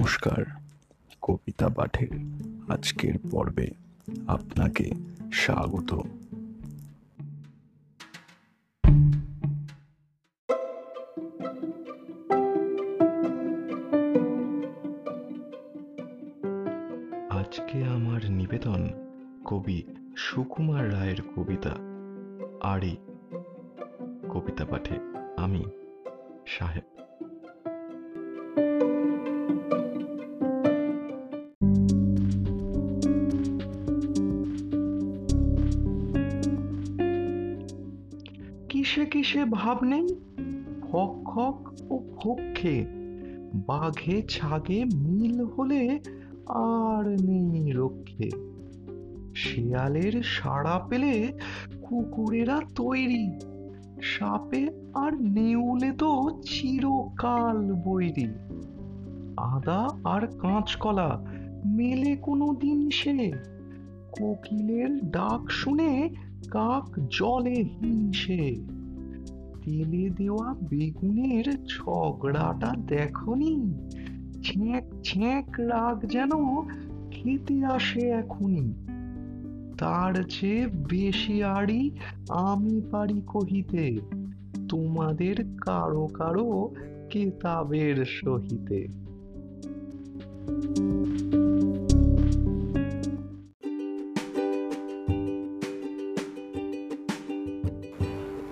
নমস্কার, কবিতা পাঠের আজকের পর্বে আপনাকে স্বাগত। আজকে আমার নিবেদন কবি সুকুমার রায়ের কবিতা আড়ি কবিতা পাঠে আমি সাহেব। কিসে কিসে ভাব নেই? ফক খক ও ফক্ষে বাঘে ছাগে মিল হলে আর নেই রক্ষে। শেয়ালের সাড়া পেলে কুকুরেরা তৈরি, সাপে আর নেউলে তো চিরকাল বৈরি। আদা আর কাঁচকলা মেলে কোনো দিন সে, কোকিলের ডাক শুনে কাক জলে হিংসে। তেলে দেওয়া বেগুনের ঝগড়াটা দেখনি। ছ্যাঁক ছ্যাঁক রাগ যেন খেতে আসে এখনই। তার চেয়ে বেশি আড়ি আমি পারি কহিতে, তোমাদের কারও কারও কেতাবের সহিতে।